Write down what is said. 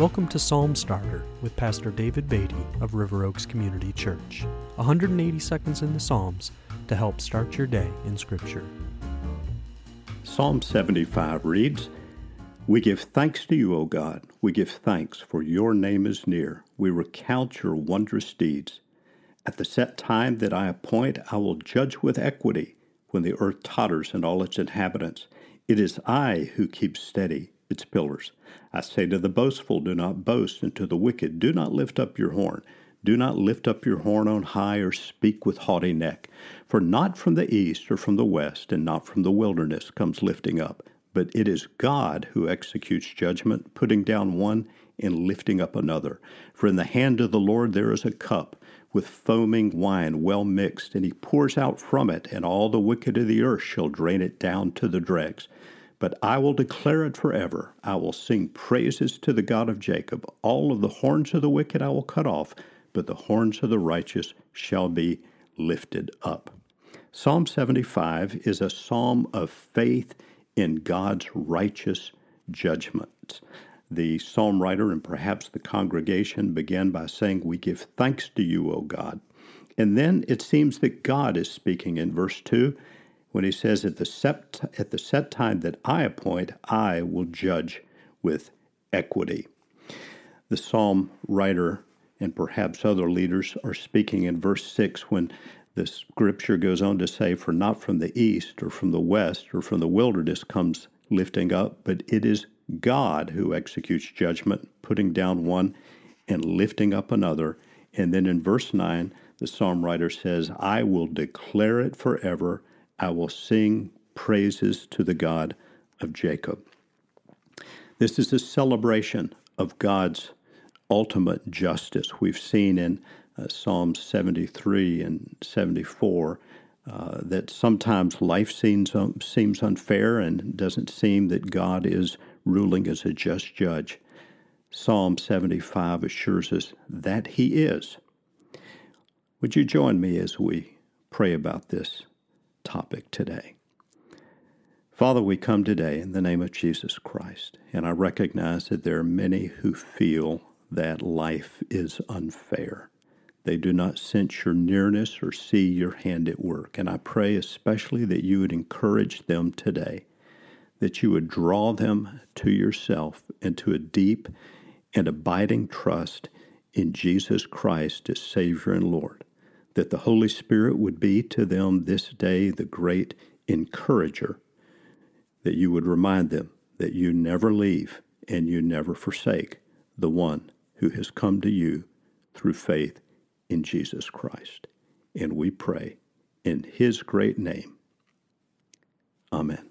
Welcome to Psalm Starter with Pastor David Beatty of River Oaks Community Church. 180 seconds in the Psalms to help start your day in Scripture. Psalm 75 reads, We give thanks to you, O God. We give thanks, for your name is near. We recount your wondrous deeds. At the set time that I appoint, I will judge with equity when the earth totters and all its inhabitants. It is I who keep steady its pillars. I say to the boastful, Do not boast, and to the wicked, Do not lift up your horn. Do not lift up your horn on high, or speak with haughty neck. For not from the east or from the west, and not from the wilderness comes lifting up, but it is God who executes judgment, putting down one and lifting up another. For in the hand of the Lord there is a cup with foaming wine well mixed, and he pours out from it, and all the wicked of the earth shall drain it down to the dregs. But I will declare it forever. I will sing praises to the God of Jacob. All of the horns of the wicked I will cut off, but the horns of the righteous shall be lifted up. Psalm 75 is a psalm of faith in God's righteous judgments. The psalm writer and perhaps the congregation began by saying, We give thanks to you, O God. And then it seems that God is speaking in verse 2 when he says, at the, set, at the set time that I appoint, I will judge with equity. The psalm writer and perhaps other leaders are speaking in verse 6 when the scripture goes on to say, For not from the east or from the west or from the wilderness comes lifting up, but it is God who executes judgment, putting down one and lifting up another. And then in verse 9, the psalm writer says, I will declare it forever I will sing praises to the God of Jacob. This is a celebration of God's ultimate justice. We've seen in uh, Psalms 73 and 74 uh, that sometimes life seems, um, seems unfair and doesn't seem that God is ruling as a just judge. Psalm 75 assures us that He is. Would you join me as we pray about this? Topic today. Father, we come today in the name of Jesus Christ, and I recognize that there are many who feel that life is unfair. They do not sense your nearness or see your hand at work. And I pray especially that you would encourage them today, that you would draw them to yourself into a deep and abiding trust in Jesus Christ as Savior and Lord that the Holy Spirit would be to them this day the great encourager, that you would remind them that you never leave and you never forsake the one who has come to you through faith in Jesus Christ. And we pray in his great name. Amen.